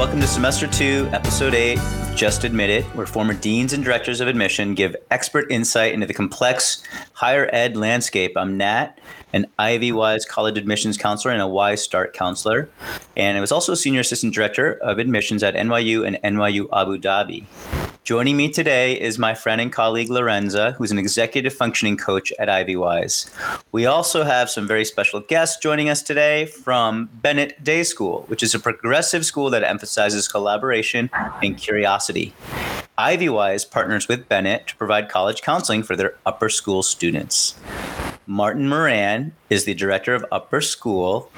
Welcome to Semester 2, Episode 8, Just Admit It, where former deans and directors of admission give expert insight into the complex higher ed landscape. I'm Nat, an IvyWise college admissions counselor and a Wise Start counselor. And I was also a senior assistant director of admissions at NYU and NYU Abu Dhabi. Joining me today is my friend and colleague Lorenza, who's an executive functioning coach at Ivywise. We also have some very special guests joining us today from Bennett Day School, which is a progressive school that emphasizes collaboration and curiosity. Ivywise partners with Bennett to provide college counseling for their upper school students. Martin Moran is the director of upper school,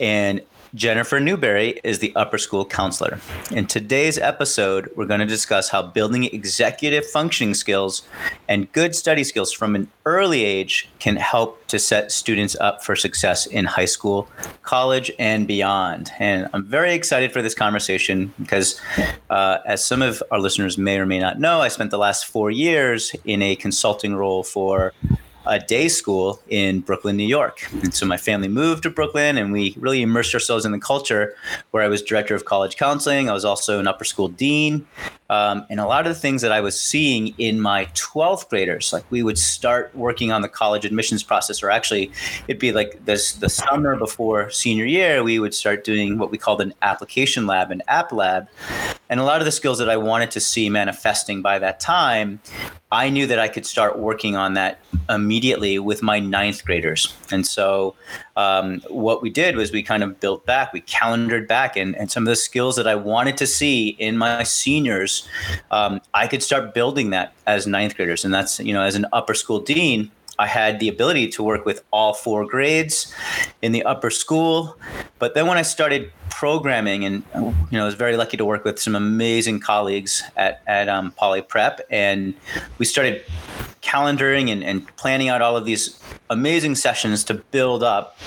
and Jennifer Newberry is the upper school counselor. In today's episode, we're going to discuss how building executive functioning skills and good study skills from an early age can help to set students up for success in high school, college, and beyond. And I'm very excited for this conversation because, uh, as some of our listeners may or may not know, I spent the last four years in a consulting role for a day school in Brooklyn, New York. And so my family moved to Brooklyn and we really immersed ourselves in the culture where I was director of college counseling. I was also an upper school dean. Um, and a lot of the things that I was seeing in my 12th graders, like we would start working on the college admissions process, or actually it'd be like this the summer before senior year, we would start doing what we called an application lab, an app lab. And a lot of the skills that I wanted to see manifesting by that time, I knew that I could start working on that immediately with my ninth graders. And so um, what we did was we kind of built back, we calendared back, and, and some of the skills that I wanted to see in my seniors, um, I could start building that as ninth graders. And that's, you know, as an upper school dean, I had the ability to work with all four grades in the upper school. But then when I started programming, and you know, I was very lucky to work with some amazing colleagues at at um, Poly Prep, and we started calendaring and, and planning out all of these amazing sessions to build up.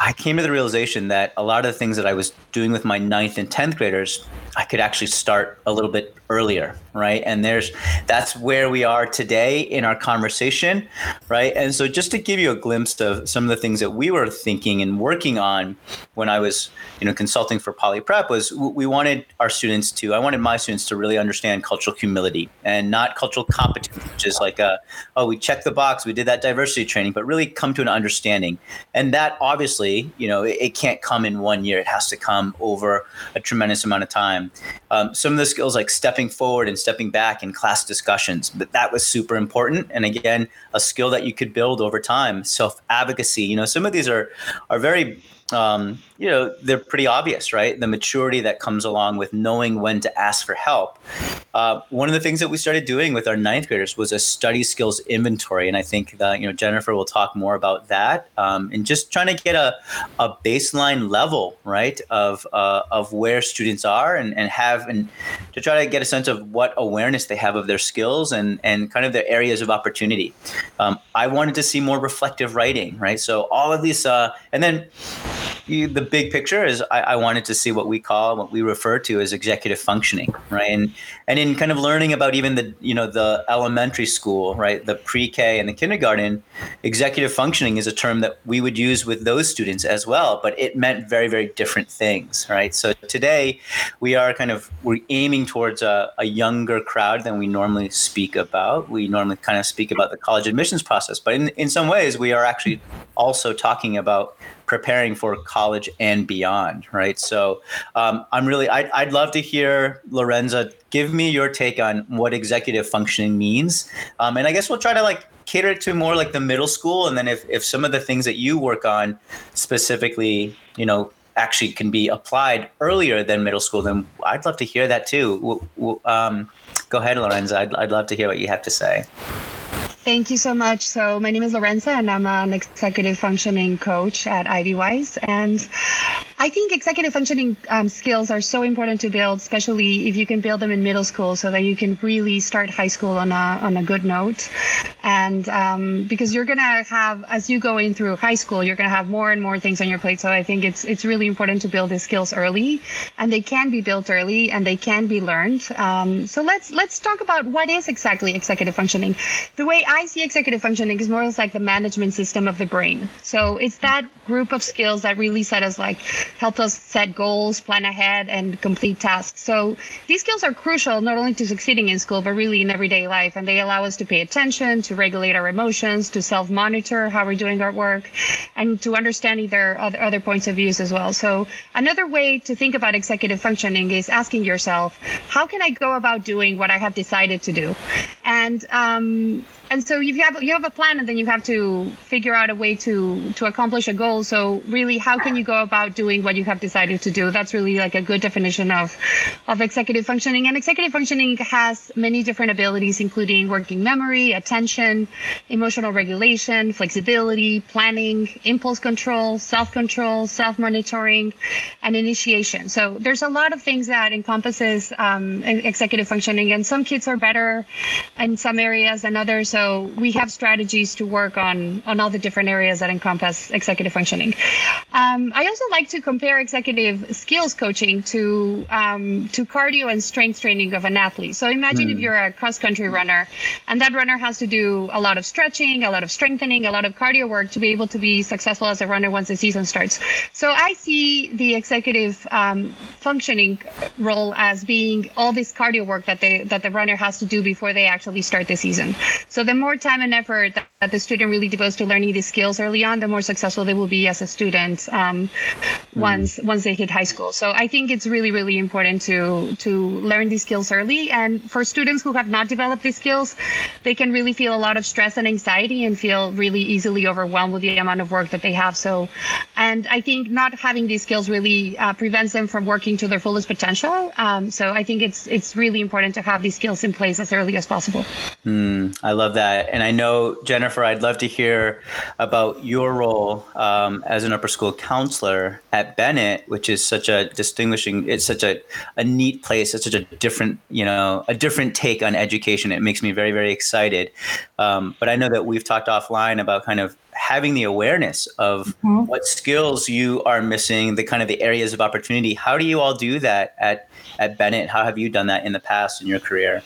I came to the realization that a lot of the things that I was doing with my ninth and tenth graders I could actually start a little bit earlier, right? And there's that's where we are today in our conversation, right? And so just to give you a glimpse of some of the things that we were thinking and working on when I was, you know, consulting for Poly Prep was we wanted our students to I wanted my students to really understand cultural humility and not cultural competence, which is like a oh, we checked the box, we did that diversity training, but really come to an understanding. And that obviously, you know, it, it can't come in one year. It has to come over a tremendous amount of time. Um, some of the skills like stepping forward and stepping back in class discussions, but that was super important. And again, a skill that you could build over time. Self advocacy. You know, some of these are are very um, you know, they're pretty obvious, right? The maturity that comes along with knowing when to ask for help. Uh, one of the things that we started doing with our ninth graders was a study skills inventory, and I think that you know Jennifer will talk more about that. Um, and just trying to get a, a baseline level, right, of uh, of where students are, and, and have and to try to get a sense of what awareness they have of their skills and and kind of their areas of opportunity. Um, I wanted to see more reflective writing, right? So all of these, uh, and then you, the big picture is I, I, wanted to see what we call what we refer to as executive functioning right? And and in kind of learning about even the you know the elementary school right the pre-k and the kindergarten executive functioning is a term that we would use with those students as well but it meant very very different things right? So today we are kind of we're aiming towards a, a younger crowd than we normally speak about. We normally kind of speak about the college admissions process but in, in some ways we are actually also talking about preparing for college and beyond, right? So um, I'm really, I'd, I'd love to hear Lorenza give me your take on what executive functioning means, um, and I guess we'll try to like cater it to more like the middle school, and then if if some of the things that you work on specifically, you know, actually can be applied earlier than middle school, then I'd love to hear that too. Um, go ahead, Lorenza. I'd, I'd love to hear what you have to say. Thank you so much. So my name is Lorenza and I'm an executive functioning coach at Ivywise. And I think executive functioning um, skills are so important to build, especially if you can build them in middle school so that you can really start high school on a, on a good note. And um, because you're going to have, as you go in through high school, you're going to have more and more things on your plate. So I think it's, it's really important to build these skills early and they can be built early and they can be learned. Um, so let's, let's talk about what is exactly executive functioning. The way I see executive functioning is more or less like the management system of the brain. So it's that group of skills that really set us like, help us set goals, plan ahead, and complete tasks. So these skills are crucial not only to succeeding in school, but really in everyday life. And they allow us to pay attention, to regulate our emotions, to self monitor how we're doing our work, and to understand their other, other points of views as well. So another way to think about executive functioning is asking yourself, how can I go about doing what I have decided to do? And um, and so you have you have a plan and then you have to figure out a way to to accomplish a goal. So really how can you go about doing what you have decided to do? That's really like a good definition of of executive functioning. And executive functioning has many different abilities including working memory attention emotional regulation flexibility planning impulse control self-control self-monitoring and initiation. So there's a lot of things that encompasses um, executive functioning. And some kids are better in some areas than others. So we have strategies to work on on all the different areas that encompass executive functioning. Um, I also like to compare executive skills coaching to um, to cardio and strength training of an athlete. So imagine mm. if hmm. you're a cross country runner, and that runner has to do a lot of stretching, a lot of strengthening, a lot of cardio work to be able to be successful as a runner once the season starts. So I see the executive um, functioning role as being all this cardio work that they that the runner has to do before they actually start the season. So the more time and effort that, the student really devotes to learning these skills early on, the more successful they will be as a student um, mm. once once they hit high school. So I think it's really really important to to learn these skills early. And for students who have not developed these skills, they can really feel a lot of stress and anxiety and feel really easily overwhelmed with the amount of work that they have. So, and I think not having these skills really uh, prevents them from working to their fullest potential. Um, so I think it's it's really important to have these skills in place as early as possible. Mm, I love that. And I know, Jennifer, I'd love to hear about your role um, as an upper school counselor at Bennett, which is such a distinguishing, it's such a, a neat place. It's such a different, you know, a different take on education. It makes me very, very excited. Um, but I know that we've talked offline about kind of having the awareness of mm-hmm. what skills you are missing, the kind of the areas of opportunity. How do you all do that at, at Bennett? How have you done that in the past in your career?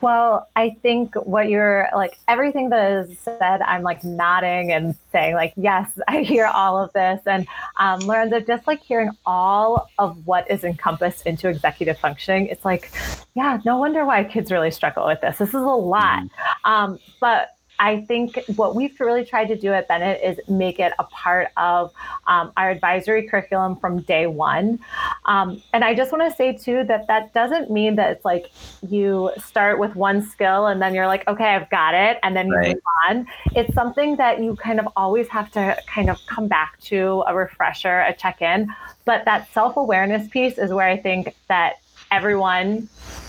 Well, I think what you're like, everything that is said, I'm like nodding and saying, like, yes, I hear all of this. And um, Lorenza, just like hearing all of what is encompassed into executive functioning, it's like, yeah, no wonder why kids really struggle with this. This is a lot. Mm-hmm. Um, but I think what we've really tried to do at Bennett is make it a part of um, our advisory curriculum from day one. Um, and I just want to say too that that doesn't mean that it's like you start with one skill and then you're like, okay, I've got it, and then you right. move on. It's something that you kind of always have to kind of come back to a refresher, a check in. But that self awareness piece is where I think that everyone,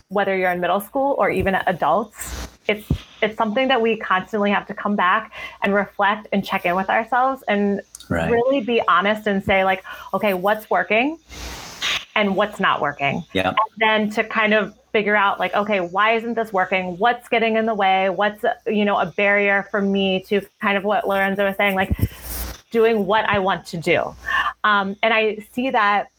whether you're in middle school or even adults, it's it's something that we constantly have to come back and reflect and check in with ourselves and right. really be honest and say like okay what's working and what's not working? Yeah. And then to kind of figure out like okay why isn't this working? What's getting in the way? What's you know a barrier for me to kind of what lorenza was saying like doing what i want to do. Um, and i see that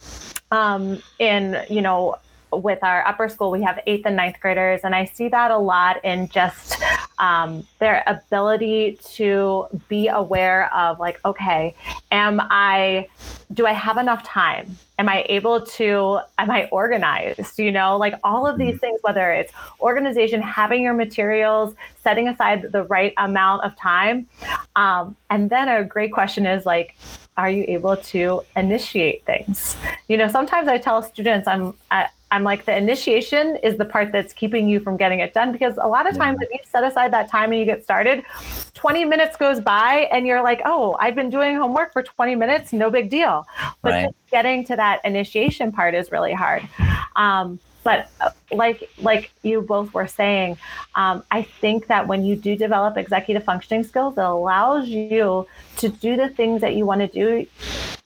um, in you know with our upper school, we have eighth and ninth graders, and I see that a lot in just um, their ability to be aware of, like, okay, am I, do I have enough time? Am I able to, am I organized? You know, like all of these mm-hmm. things, whether it's organization, having your materials, setting aside the right amount of time. Um, and then a great question is, like, are you able to initiate things? You know, sometimes I tell students I'm at, I'm like, the initiation is the part that's keeping you from getting it done because a lot of times yeah. if you set aside that time and you get started, 20 minutes goes by and you're like, oh, I've been doing homework for 20 minutes, no big deal. But right. getting to that initiation part is really hard. Um, but uh, like like you both were saying, um, I think that when you do develop executive functioning skills, it allows you to do the things that you want to do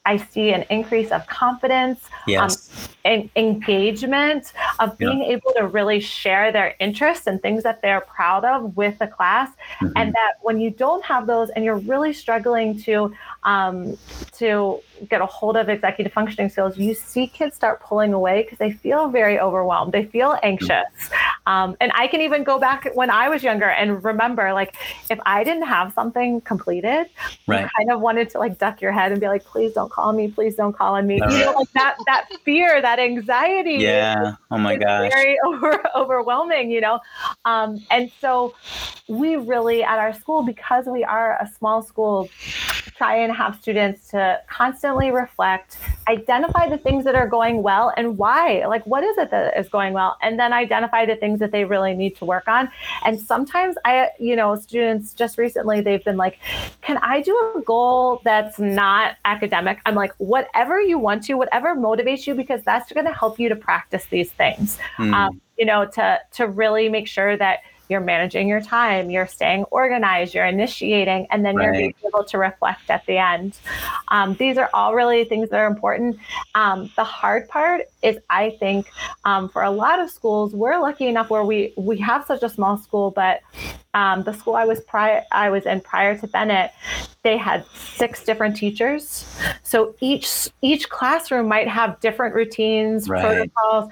I see an increase of confidence, um, yes. um, and engagement, of being yeah. able to really share their interests and things that they're proud of with the class. Mm-hmm. And that when you don't have those and you're really struggling to um, to get a hold of executive functioning skills, you see kids start pulling away because they feel very overwhelmed. They feel anxious. Um, and I can even go back when I was younger and remember, like, if I didn't have something completed, right. you kind of wanted to like duck your head and be like, please don't call me, please don't call on me. All you right. know, like that that fear, that anxiety. Yeah. Oh my gosh. Very over, overwhelming, you know. Um, and so we really at our school, because we are a small school, try and have students to constantly reflect, identify the things that are going well and why. Like, what is it that is going well? And then identify the things that they really need to work on. And sometimes I, you know, students just recently, they've been like, can I do a goal that's not academic? I'm like, whatever you want to, whatever motivates you, because that's going to help you to practice these things. Mm. Um, you know, to to really make sure that you're managing your time, you're staying organized, you're initiating, and then right. you're being able to reflect at the end. Um, these are all really things that are important. Um, the hard part is, I think, um, for a lot of schools, we're lucky enough where we we have such a small school, but um, the school I was prior I was in prior to Bennett, they had six different teachers. So each each classroom might have different routines, right. protocols.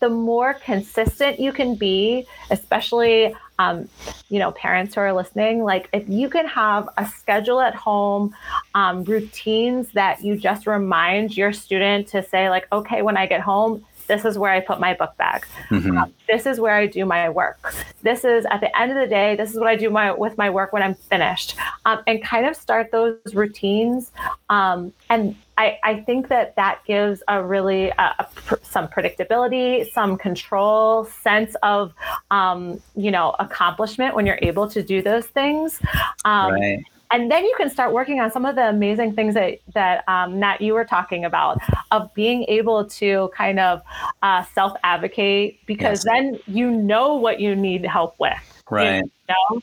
The more consistent you can be, especially um, you know parents who are listening, like if you can have a schedule at home, um, routines that you just remind your student to say like, okay, when I get home, this is where I put my book bag. Mm-hmm. Um, this is where I do my work. This is at the end of the day. This is what I do my with my work when I'm finished, um, and kind of start those routines. Um, and I, I, think that that gives a really uh, a, some predictability, some control, sense of um, you know accomplishment when you're able to do those things. Um, right and then you can start working on some of the amazing things that that um, Nat you were talking about of being able to kind of uh, self advocate because yes. then you know what you need help with. Right. You know?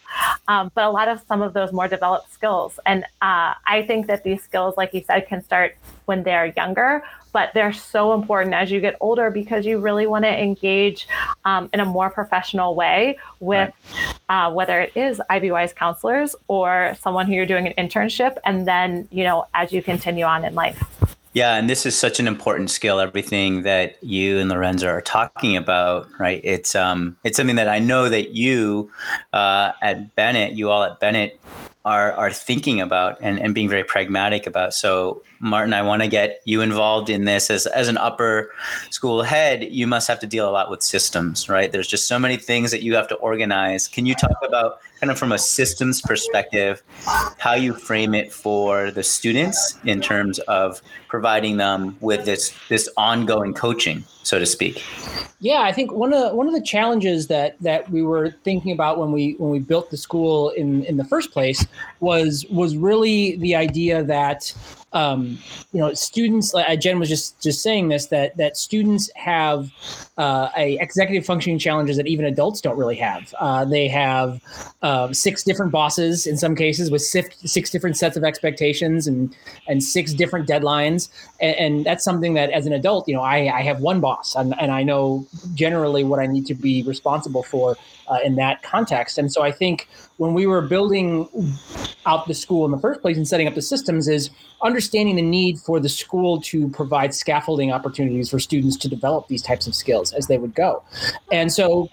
Um, but a lot of some of those more developed skills, and uh, I think that these skills, like you said, can start when they're younger, but they're so important as you get older because you really want to engage um, in a more professional way with right. uh, whether it is Wise counselors or someone who you're doing an internship, and then you know as you continue on in life. Yeah, and this is such an important skill. Everything that you and Lorenza are talking about, right? It's um, it's something that I know that you uh, at Bennett, you all at Bennett, are are thinking about and, and being very pragmatic about. So Martin, I want to get you involved in this as as an upper school head. You must have to deal a lot with systems, right? There's just so many things that you have to organize. Can you talk about kind of from a systems perspective, how you frame it for the students in terms of providing them with this this ongoing coaching, so to speak. Yeah, I think one of the, one of the challenges that that we were thinking about when we when we built the school in in the first place was was really the idea that um, you know, students. Like Jen was just just saying this that that students have uh, a executive functioning challenges that even adults don't really have. Uh, they have um, six different bosses in some cases with six, six different sets of expectations and and six different deadlines, and, and that's something that as an adult, you know, I, I have one boss and, and I know generally what I need to be responsible for uh, in that context. And so I think when we were building out the school in the first place and setting up the systems is understanding the need for the school to provide scaffolding opportunities for students to develop these types of skills as they would go. And so,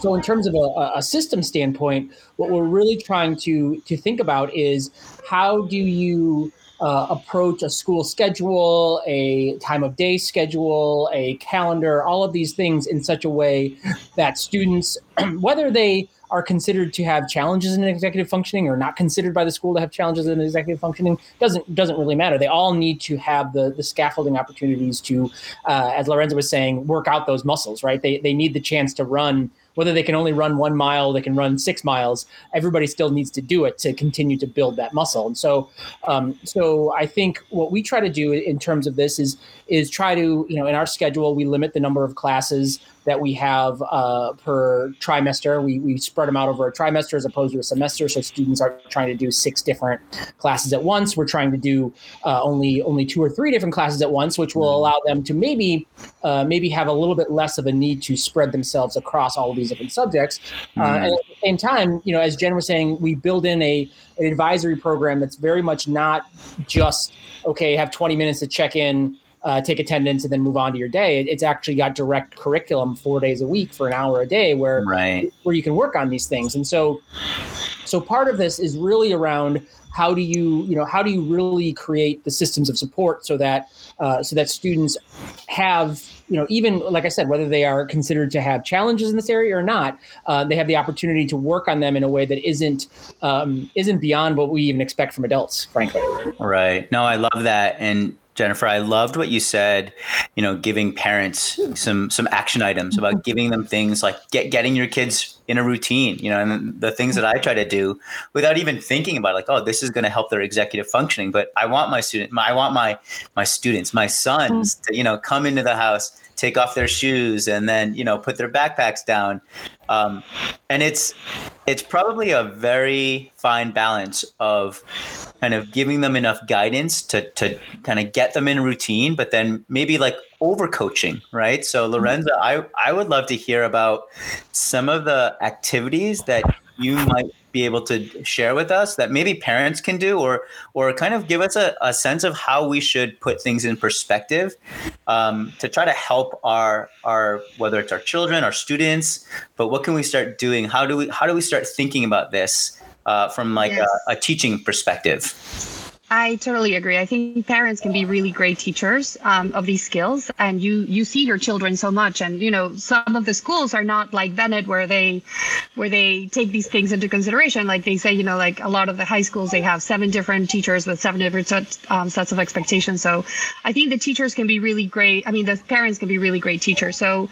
so in terms of a, a system standpoint, what we're really trying to to think about is how do you uh, approach a school schedule, a time of day schedule, a calendar, all of these things in such a way that students, whether they are considered to have challenges in executive functioning or not considered by the school to have challenges in executive functioning doesn't doesn't really matter. They all need to have the the scaffolding opportunities to, uh, as Lorenza was saying, work out those muscles. Right? They they need the chance to run whether they can only run one mile, they can run six miles. Everybody still needs to do it to continue to build that muscle. And so, um, so I think what we try to do in terms of this is is try to you know in our schedule we limit the number of classes that we have uh, per trimester. We, we spread them out over a trimester as opposed to a semester. So students aren't trying to do six different classes at once. We're trying to do uh, only only two or three different classes at once, which will mm-hmm. allow them to maybe uh, maybe have a little bit less of a need to spread themselves across all of these different subjects. Uh, mm-hmm. and at the same time, you know, as Jen was saying, we build in a an advisory program that's very much not just okay. Have 20 minutes to check in uh, take attendance, and then move on to your day. It's actually got direct curriculum four days a week for an hour a day where right. where you can work on these things. And so, so part of this is really around how do you you know how do you really create the systems of support so that uh, so that students have you know even like i said whether they are considered to have challenges in this area or not uh, they have the opportunity to work on them in a way that isn't um, isn't beyond what we even expect from adults frankly right no i love that and Jennifer, I loved what you said, you know, giving parents some some action items about mm-hmm. giving them things like get getting your kids in a routine, you know, and the things that I try to do without even thinking about like, oh, this is going to help their executive functioning, but I want my student I want my my students, my sons mm. to, you know, come into the house, take off their shoes and then, you know, put their backpacks down. Um, and it's it's probably a very fine balance of kind of giving them enough guidance to to kind of get them in routine, but then maybe like over coaching, right? So Lorenza, I I would love to hear about some of the activities that you might be able to share with us that maybe parents can do or or kind of give us a, a sense of how we should put things in perspective um, to try to help our our whether it's our children our students but what can we start doing how do we how do we start thinking about this uh, from like yes. a, a teaching perspective I totally agree. I think parents can be really great teachers um, of these skills, and you you see your children so much. And you know, some of the schools are not like Bennett, where they where they take these things into consideration. Like they say, you know, like a lot of the high schools, they have seven different teachers with seven different sets, um, sets of expectations. So I think the teachers can be really great. I mean, the parents can be really great teachers. So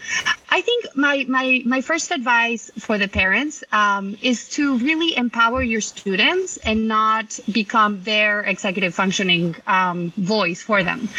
I think my my my first advice for the parents um, is to really empower your students and not become their executive functioning um, voice for them.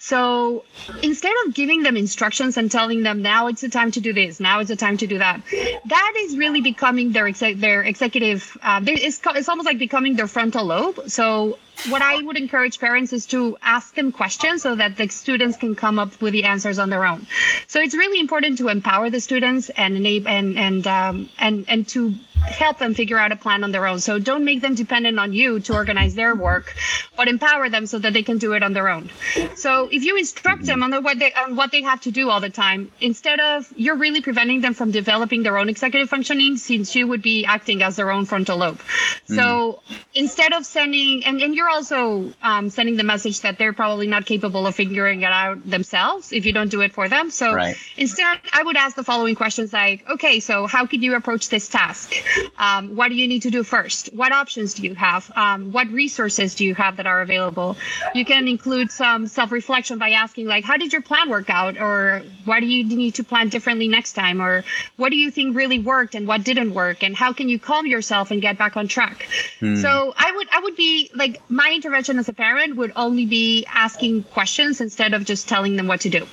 So instead of giving them instructions and telling them now it's the time to do this, now it's the time to do that, that is really becoming their their executive. Uh, it's, it's almost like becoming their frontal lobe. So what I would encourage parents is to ask them questions so that the students can come up with the answers on their own. So it's really important to empower the students and and and um, and and to help them figure out a plan on their own. So don't make them dependent on you to organize their work, but empower them so that they can do it on their own. So if you instruct them on the, what they on what they have to do all the time, instead of you're really preventing them from developing their own executive functioning, since you would be acting as their own frontal lobe. So mm. instead of sending and, and you're also um, sending the message that they're probably not capable of figuring it out themselves if you don't do it for them. So right. instead, I would ask the following questions like, okay, so how could you approach this task? Um, what do you need to do first? What options do you have? Um, what resources do you have that are available? You can include some self-reflection by asking like, how did your plan work out? Or what do you need to plan differently next time? Or what do you think really worked and what didn't work? And how can you calm yourself and get back on track? Hmm. So I would, I would be like, my intervention as a parent would only be asking questions instead of just telling them what to do.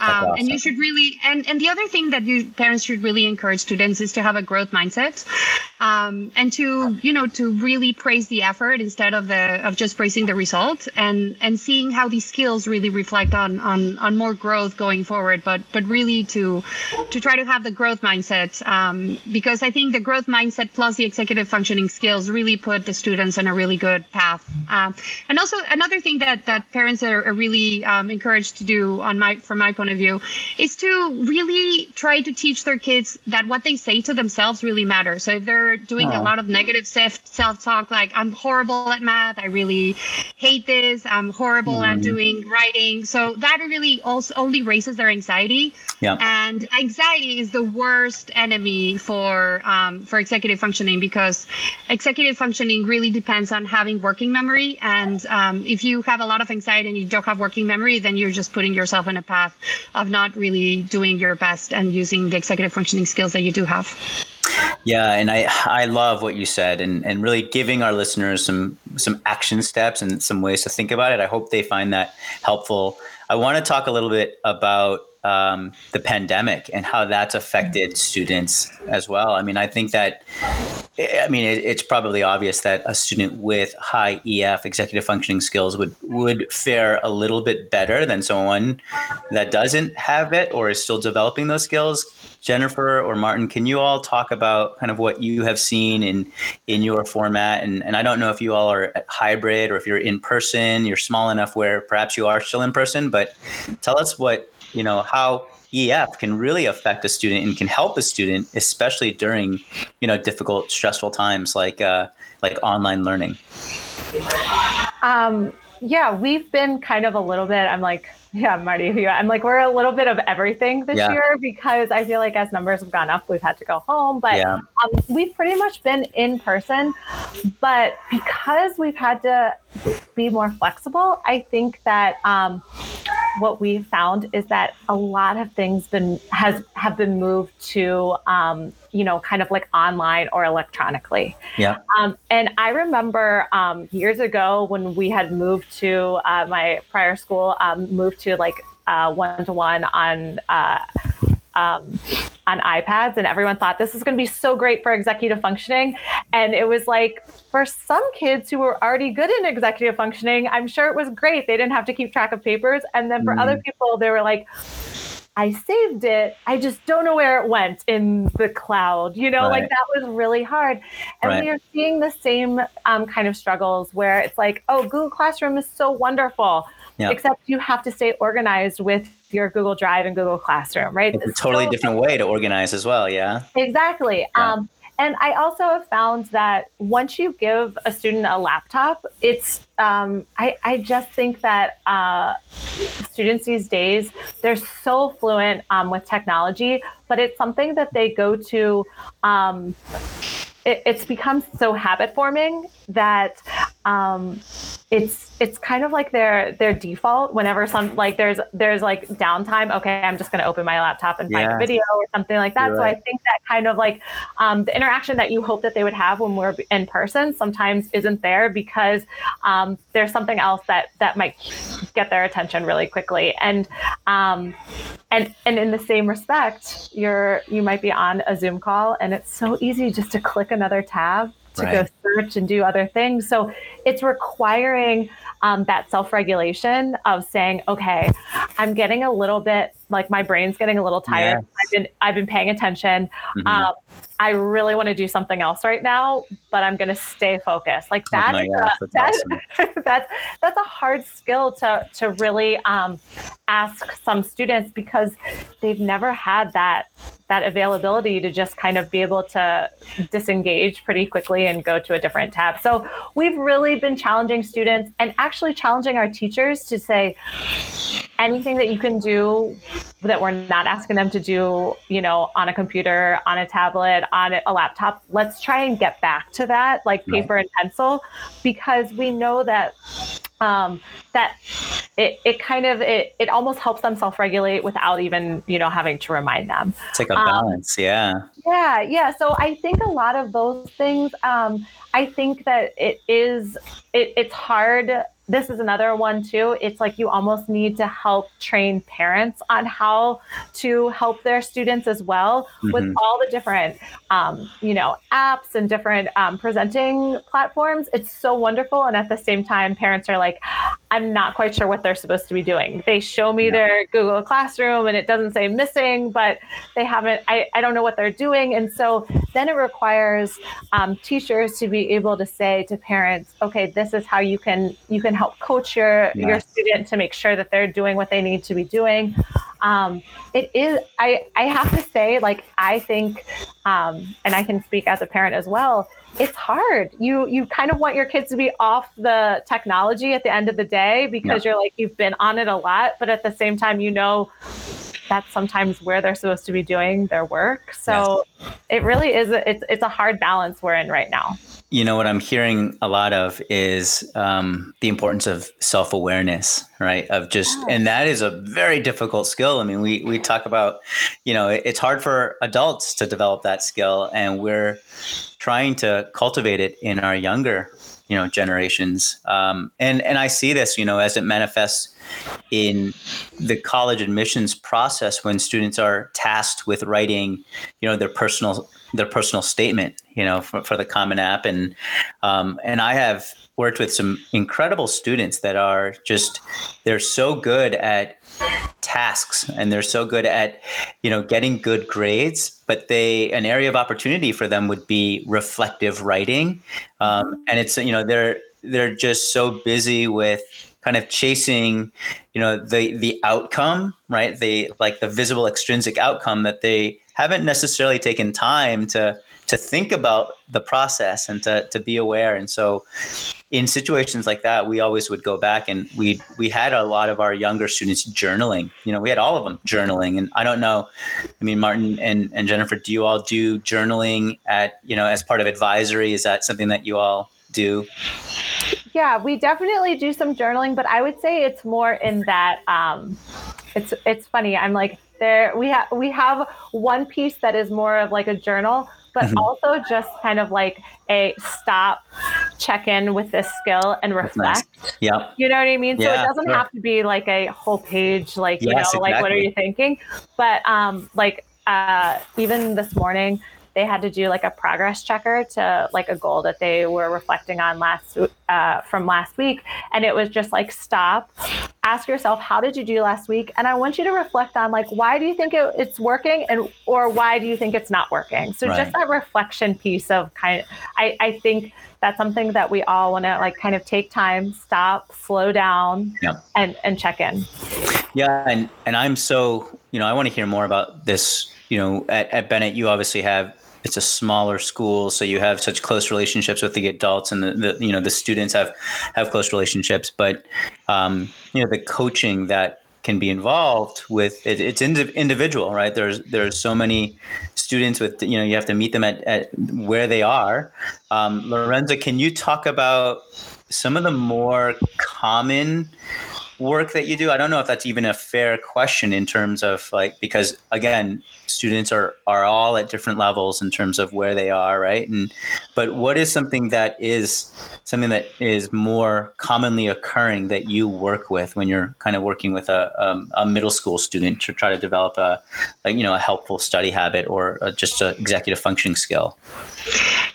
Um, awesome. And you should really, and, and the other thing that you parents should really encourage students is to have a growth mindset, um, and to you know to really praise the effort instead of the of just praising the result, and and seeing how these skills really reflect on on on more growth going forward. But but really to to try to have the growth mindset, um, because I think the growth mindset plus the executive functioning skills really put the students on a really good path. Um, and also another thing that that parents are, are really um, encouraged to do on my from my point of view is to really try to teach their kids that what they say to themselves really matters. So if they're doing oh. a lot of negative self talk, like I'm horrible at math, I really hate this, I'm horrible mm. at mm-hmm. doing writing. So that really also only raises their anxiety. Yeah. And anxiety is the worst enemy for um, for executive functioning because executive functioning really depends on having working memory. And um, if you have a lot of anxiety and you don't have working memory, then you're just putting yourself in a path of not really doing your best and using the executive functioning skills that you do have. Yeah, and I I love what you said and and really giving our listeners some some action steps and some ways to think about it. I hope they find that helpful. I want to talk a little bit about um, the pandemic and how that's affected students as well. I mean, I think that I mean, it, it's probably obvious that a student with high EF executive functioning skills would would fare a little bit better than someone that doesn't have it or is still developing those skills. Jennifer or Martin, can you all talk about kind of what you have seen in in your format? And and I don't know if you all are hybrid or if you're in person. You're small enough where perhaps you are still in person, but tell us what you know how EF can really affect a student and can help a student, especially during you know difficult, stressful times like uh, like online learning. Um, yeah, we've been kind of a little bit. I'm like yeah, Marty, I'm like, we're a little bit of everything this yeah. year because I feel like as numbers have gone up, we've had to go home. But yeah. um, we've pretty much been in person. But because we've had to be more flexible, I think that um, what we've found is that a lot of things been has have been moved to um, you know kind of like online or electronically. Yeah. Um, and I remember um, years ago when we had moved to uh, my prior school, um, moved to like one to one on. Uh, um, on iPads, and everyone thought this is going to be so great for executive functioning. And it was like for some kids who were already good in executive functioning, I'm sure it was great. They didn't have to keep track of papers. And then for mm. other people, they were like, I saved it. I just don't know where it went in the cloud. You know, right. like that was really hard. And right. we are seeing the same um, kind of struggles where it's like, oh, Google Classroom is so wonderful, yep. except you have to stay organized with your Google Drive and Google Classroom, right? It's a totally so, different way to organize as well. Yeah. Exactly. Yeah. Um, and I also have found that once you give a student a laptop, it's, um, I, I just think that uh, students these days, they're so fluent um, with technology, but it's something that they go to. Um, it, it's become so habit forming that um, it's it's kind of like their their default whenever some like there's there's like downtime okay i'm just going to open my laptop and find yeah. a video or something like that You're so right. i think that kind of like um, the interaction that you hope that they would have when we're in person sometimes isn't there because um, there's something else that that might get their attention really quickly and um, and and in the same respect you're you might be on a zoom call and it's so easy just to click another tab to right. go search and do other things. So it's requiring um, that self regulation of saying, okay, I'm getting a little bit like my brain's getting a little tired. Yes. I've been I've been paying attention. Mm-hmm. Um, I really want to do something else right now, but I'm going to stay focused. Like that, oh gosh, that's, that's, awesome. that's, that's a hard skill to to really um, ask some students because they've never had that that availability to just kind of be able to disengage pretty quickly and go to a different tab. So we've really been challenging students and actually challenging our teachers to say anything that you can do that we're not asking them to do, you know, on a computer, on a tablet, on a laptop. Let's try and get back to that, like paper and pencil, because we know that um, that it, it kind of it, it almost helps them self-regulate without even you know having to remind them. It's like a um, balance um, yeah. yeah yeah. So i think a lot of those things um, i think that it is it, it's hard this is another one too. It's like you almost need to help train parents on how to help their students as well mm-hmm. with all the different, um, you know, apps and different um, presenting platforms. It's so wonderful, and at the same time, parents are like, I'm not quite sure what they're supposed to be doing. They show me yeah. their Google Classroom, and it doesn't say missing, but they haven't. I, I don't know what they're doing, and so then it requires um, teachers to be able to say to parents, okay, this is how you can you can help coach your yes. your student to make sure that they're doing what they need to be doing. Um, it is I I have to say like I think um, and I can speak as a parent as well. It's hard. You you kind of want your kids to be off the technology at the end of the day because yeah. you're like you've been on it a lot, but at the same time you know that's sometimes where they're supposed to be doing their work. So yes. it really is a, it's it's a hard balance we're in right now. You know what I'm hearing a lot of is um, the importance of self awareness, right? Of just, and that is a very difficult skill. I mean, we we talk about, you know, it's hard for adults to develop that skill, and we're trying to cultivate it in our younger you know generations um, and and i see this you know as it manifests in the college admissions process when students are tasked with writing you know their personal their personal statement you know for, for the common app. And um, and i have worked with some incredible students that are just they're so good at tasks and they're so good at you know getting good grades but they an area of opportunity for them would be reflective writing. Um, and it's you know they're they're just so busy with kind of chasing you know the the outcome right the like the visible extrinsic outcome that they haven't necessarily taken time to to think about the process and to to be aware and so in situations like that, we always would go back and we we had a lot of our younger students journaling. You know, we had all of them journaling, and I don't know. I mean, Martin and, and Jennifer, do you all do journaling at you know as part of advisory? Is that something that you all do? Yeah, we definitely do some journaling, but I would say it's more in that. Um, it's it's funny. I'm like there. We have we have one piece that is more of like a journal, but mm-hmm. also just kind of like a stop, check in with this skill and reflect. Nice. Yeah. You know what I mean? Yeah, so it doesn't sure. have to be like a whole page, like, you yes, know, like what are you thinking? But um, like uh, even this morning, they had to do like a progress checker to like a goal that they were reflecting on last uh, from last week. And it was just like stop. Ask yourself how did you do last week? And i want you to reflect on like why do you think it, it's working and or why do you think it's not working? So right. just that reflection piece of kind of i, I think that's something that we all want to like kind of take time stop slow down yeah. and and check in. Yeah and and i'm so you know i want to hear more about this you know at, at bennett. You obviously have it's a smaller school, so you have such close relationships with the adults, and the, the you know the students have have close relationships. But um, you know the coaching that can be involved with it, it's individual, right? There's there's so many students with you know you have to meet them at, at where they are. Um, Lorenza, can you talk about some of the more common work that you do? I don't know if that's even a fair question in terms of like because again, students are are all at different levels in terms of where they are, right? And but what is something that is something that is more commonly occurring that you work with when you're kind of working with a um, a middle school student to try to develop a, a you know a helpful study habit or a, just an executive functioning skill?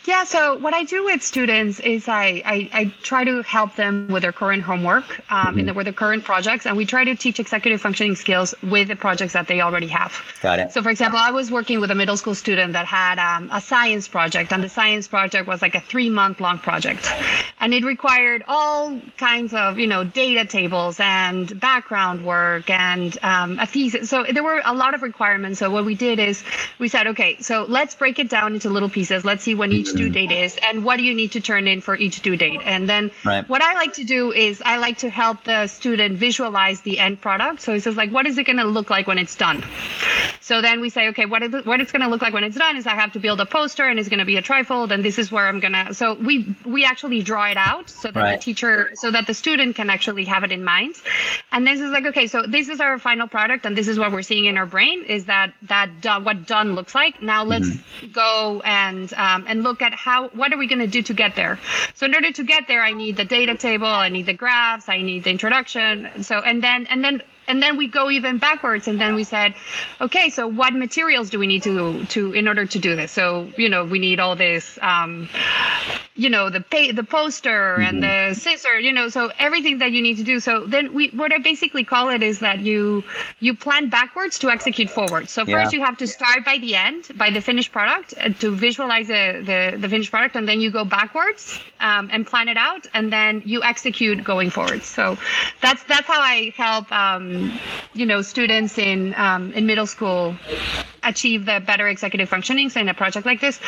Yeah, so what I do with students is I, I, I try to help them with their current homework, um, mm-hmm. in the, with their current projects, and we try to teach executive functioning skills with the projects that they already have. Got it. So, for example, I was working with a middle school student that had um, a science project, and the science project was like a three month long project, and it required all kinds of you know data tables and background work and um, a thesis. So there were a lot of requirements. So what we did is we said, okay, so let's break it down into little pieces. Let's see when each due date is and what do you need to turn in for each due date. And then right. what I like to do is I like to help the student visualize the end product. So it says like, what is it going to look like when it's done? So then we say, okay, what, is what it's going to look like when it's done is I have to build a poster and it's going to be a trifold and this is where I'm going to, so we, we actually draw it out so that right. the teacher, so that the student can actually have it in mind. And this is like, okay, so this is our final product and this is what we're seeing in our brain is that, that done, what done looks like. Now let's mm-hmm. go and, um, and look at how what are we going to do to get there so in order to get there i need the data table i need the graphs i need the introduction so and then and then and then we go even backwards and then we said okay so what materials do we need to to in order to do this? So you know we need all this um, you know the pay, the poster mm-hmm. and the scissor you know so everything that you need to do so then we what i basically call it is that you you plan backwards to execute forward so first yeah. you have to start by the end by the finished product uh, to visualize the, the the finished product and then you go backwards um, and plan it out and then you execute going forward so that's that's how i help um, you know, students in um, in middle school achieve the better executive functioning in a project like this.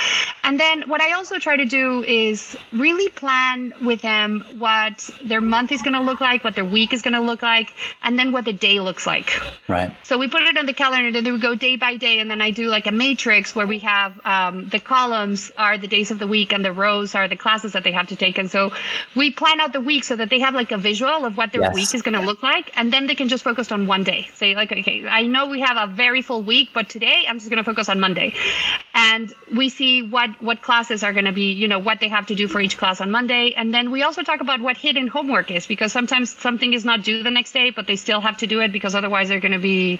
And then what I also try to do is is really plan with them what their month is going to look like, what their week is going to look like, and then what the day looks like. Right. So we put it on the calendar, and then we go day by day, and then I do like a matrix where we have um, the columns are the days of the week, and the rows are the classes that they have to take. And so we plan out the week so that they have like a visual of what their Yes. week is going to look like, and then they can just focus on one day. Say like, okay, I know we have a very full week, but today I'm just going to focus on Monday, and we see what what classes are going to be, you know, what they have to do for each class on Monday, and then we also talk about what hidden homework is because sometimes something is not due the next day, but they still have to do it because otherwise they're going to be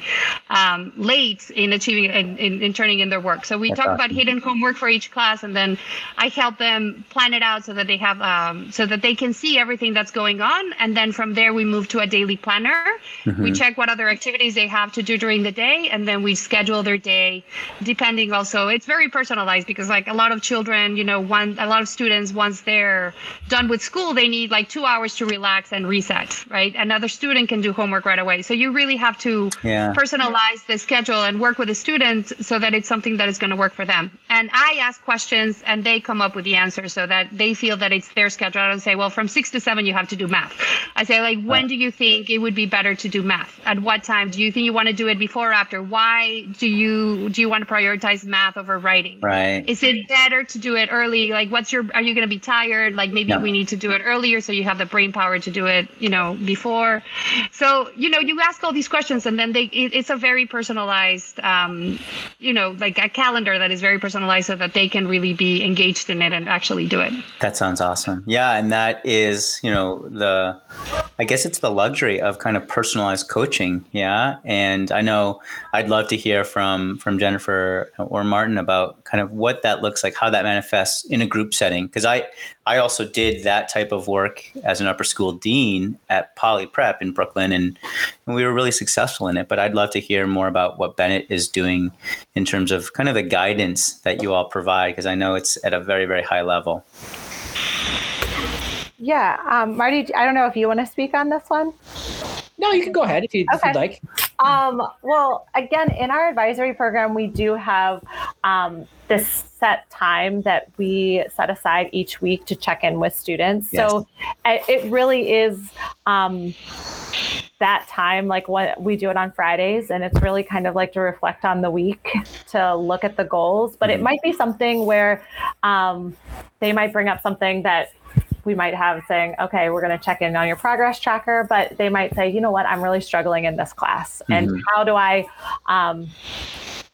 um, late in achieving in, in, in turning in their work. So we That's talk about hidden homework for each class, and then I help them plan it out so that they have um, so that they can see everything that's going on, and then from there we move to a daily planner. We check what other activities they have to do during the day, and then we schedule their day depending. Also, it's very personalized because like a lot of children, you know, one a lot of students once they're done with school, they need like two hours to relax and reset, right? Another student can do homework right away, so you really have to Yeah. personalize the schedule and work with the students so that it's something that is going to work for them. And I ask questions and they come up with the answers so that they feel that it's their schedule. I don't say, well, from six to seven, you have to do math. I say, like, when do you think it would be better to do math? At what time? Do you think you want to do it before or after? Why do you do you want to prioritize math over writing? Right. Is it better to do it early? Like, what's your, are you going to be tired? Like, maybe Yeah. we need to do it earlier so you have the brain power to do it, you know, before. So, you know, you ask all these questions and then they, it, it's a very personalized, um, you know, like a calendar that is very personalized so that they can really be engaged in it and actually do it. That sounds awesome. Yeah, and that is, you know, the I guess it's the luxury of kind of personalized coaching, yeah. And I know I'd love to hear from from Jennifer or Martin about kind of what that looks like, how that manifests in a group setting because I I also did that type of work as an upper school dean at Poly Prep in Brooklyn and, and we were really successful in it, but I'd love to hear more about what Bennett is doing in terms of kind of the guidance that you all provide because I know it's at a very very high level. Yeah, um, Marty, I don't know if you want to speak on this one. No, you can go ahead if, you, if Okay. you'd like. Um, well, again, in our advisory program, we do have um, this set time that we set aside each week to check in with students. So it it really is um, that time, like what we do it on Fridays, and it's really kind of like to reflect on the week, to look at the goals. But it Mhm. might be something where um, they might bring up something that we might have saying, okay, we're going to check in on your progress tracker, but they might say, you know what, I'm really struggling in this class. And Mhm. how do I, um,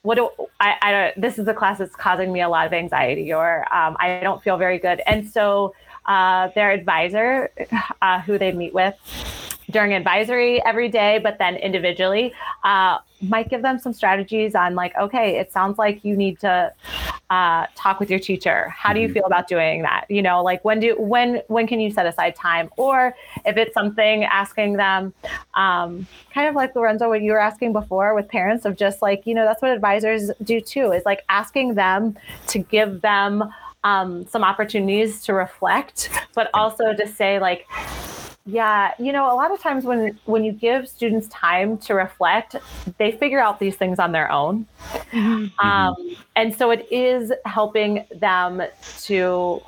what do I, I this is a class that's causing me a lot of anxiety or um, I don't feel very good. And so uh, their advisor, uh, who they meet with during advisory every day, but then individually, uh, might give them some strategies on like, okay, it sounds like you need to uh, talk with your teacher. How do you Mhm. feel about doing that? You know, like when do when when can you set aside time? Or if it's something asking them, um, kind of like Lorenza, what you were asking before with parents of just like, you know, that's what advisors do too, is like asking them to give them um, some opportunities to reflect, but also to say like, yeah, you know, a lot of times when when you give students time to reflect, they figure out these things on their own. Um, and so it is helping them to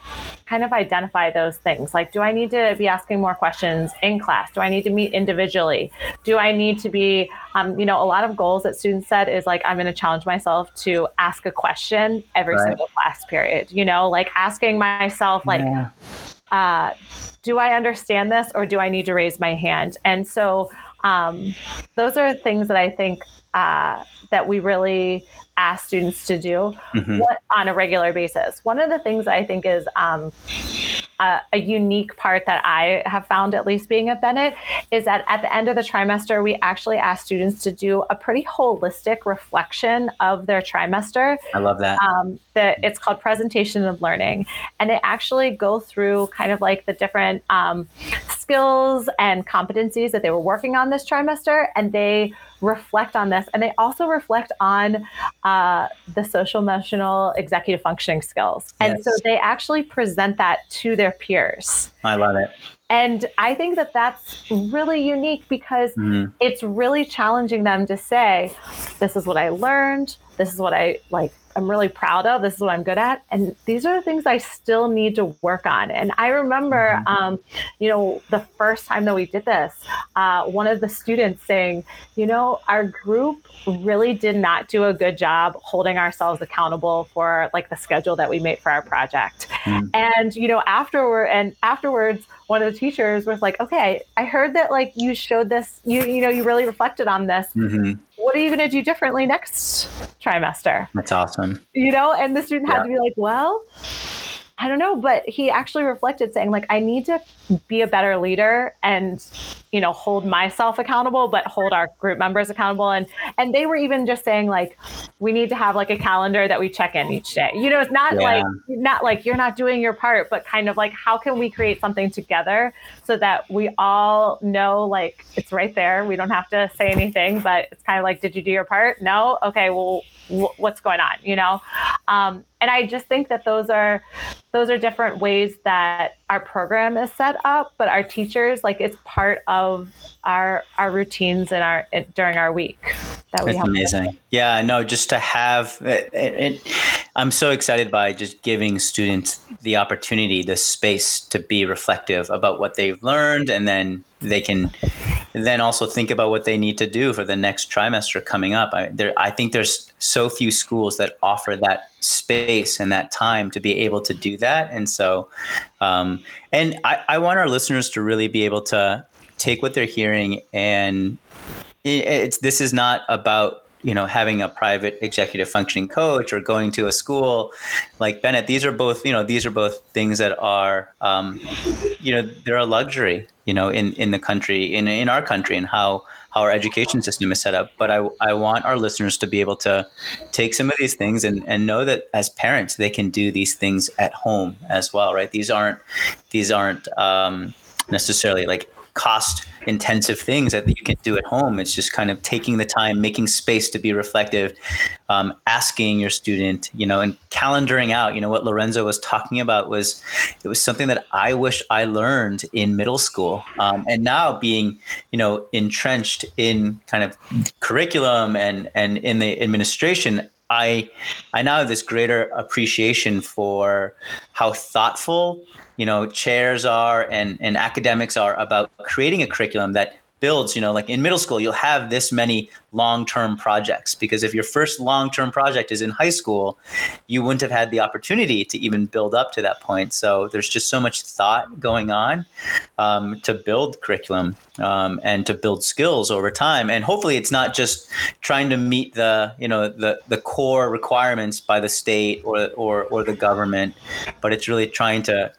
kind of identify those things. Like, do I need to be asking more questions in class? Do I need to meet individually? Do I need to be, um, you know, a lot of goals that students said is like, I'm going to challenge myself to ask a question every Right. single class period, you know, like asking myself, like, Yeah. Uh, do I understand this or do I need to raise my hand? And so um, those are things that I think uh, that we really ask students to do Mhm. what, on a regular basis. One of the things I think is um, a, a unique part that I have found, at least being at Bennett, is that at the end of the trimester, we actually ask students to do a pretty holistic reflection of their trimester I love that. um, that it's called presentation of learning and they actually go through kind of like the different um, skills and competencies that they were working on this trimester and they reflect on this and they also reflect on uh, the social emotional executive functioning skills and so they actually present that to their peers I love it. and i think that that's really unique because Mhm. it's really challenging them to say this is what i learned this is what i like I'm really proud of. This is what I'm good at. And these are the things I still need to work on. And I remember, mm-hmm. um, you know, the first time that we did this, uh, one of the students saying, you know, our group really did not do a good job holding ourselves accountable for like the schedule that we made for our project. Mm-hmm. And, you know, afterward and afterwards, one of the teachers was like, okay, I heard that like you showed this, you, you know, you really reflected on this. Mm-hmm what are you going to do differently next trimester? That's awesome. You know, and the student had yeah. to be like, well, I don't know, but he actually reflected saying like I need to be a better leader and you know hold myself accountable but hold our group members accountable and and they were even just saying like we need to have like a calendar that we check in each day. You know, it's not yeah. like not like you're not doing your part but kind of like how can we create something together so that we all know like it's right there. We don't have to say anything but it's kind of like did you do your part? No. Okay, well what's going on, you know? Um, and I just think that those are those are different ways that our program is set up, but our teachers like it's part of our our routines and our during our week that we That's amazing. Yeah, no, just to have it, it, I'm so excited by just giving students the opportunity, the space to be reflective about what they've learned, and then they can then also think about what they need to do for the next trimester coming up. I, there, I think there's so few schools that offer that space and that time to be able to do that, and so, um, and I, I want our listeners to really be able to take what they're hearing and it's this is not about you know having a private executive functioning coach or going to a school like bennett these are both you know these are both things that are um, you know they're a luxury you know in in the country in in our country and how how our education system is set up. But i i want our listeners to be able to take some of these things and and know that as parents they can do these things at home as well right? These aren't these aren't um, necessarily like cost intensive things that you can do at home. It's just kind of taking the time, making space to be reflective, um, asking your student, you know, and calendaring out. You know, what Lorenza was talking about was it was something that I wish I learned in middle school. Um, and now being, you know, entrenched in kind of curriculum and and in the administration, I I now have this greater appreciation for how thoughtful you know chairs are and and academics are about creating a curriculum that builds you know like in middle school you'll have this many long-term projects. Because if your first long-term project is in high school you wouldn't have had the opportunity to even build up to that point. So there's just so much thought going on um, to build curriculum um, and to build skills over time. And hopefully it's not just trying to meet the you know the the core requirements by the state or or, or the government but it's really trying to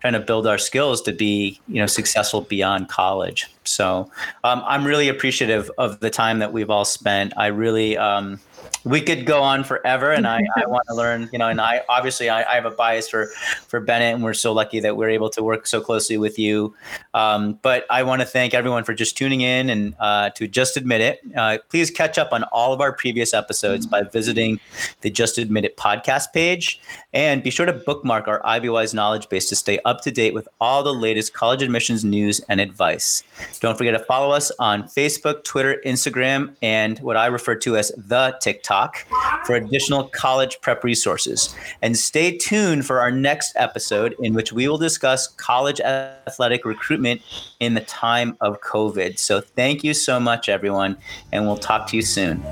trying to build our skills to be you know successful beyond college. So um, i'm really appreciative of the time that we've all spent. I really um, we could go on forever and I, I want to learn, you know, and I obviously I, I, have a bias for, for Bennett and we're so lucky that we're able to work so closely with you. Um, but I want to thank everyone for just tuning in and uh, to just admit it. Uh, please catch up on all of our previous episodes by visiting the Just Admit It podcast page and be sure to bookmark our IvyWise knowledge base to stay up to date with all the latest college admissions news and advice. Don't forget to follow us on Facebook, Twitter, Instagram, and what I refer to as the TikTok for additional college prep resources. And stay tuned for our next episode, in which we will discuss college athletic recruitment in the time of COVID. So thank you so much, everyone, and we'll talk to you soon.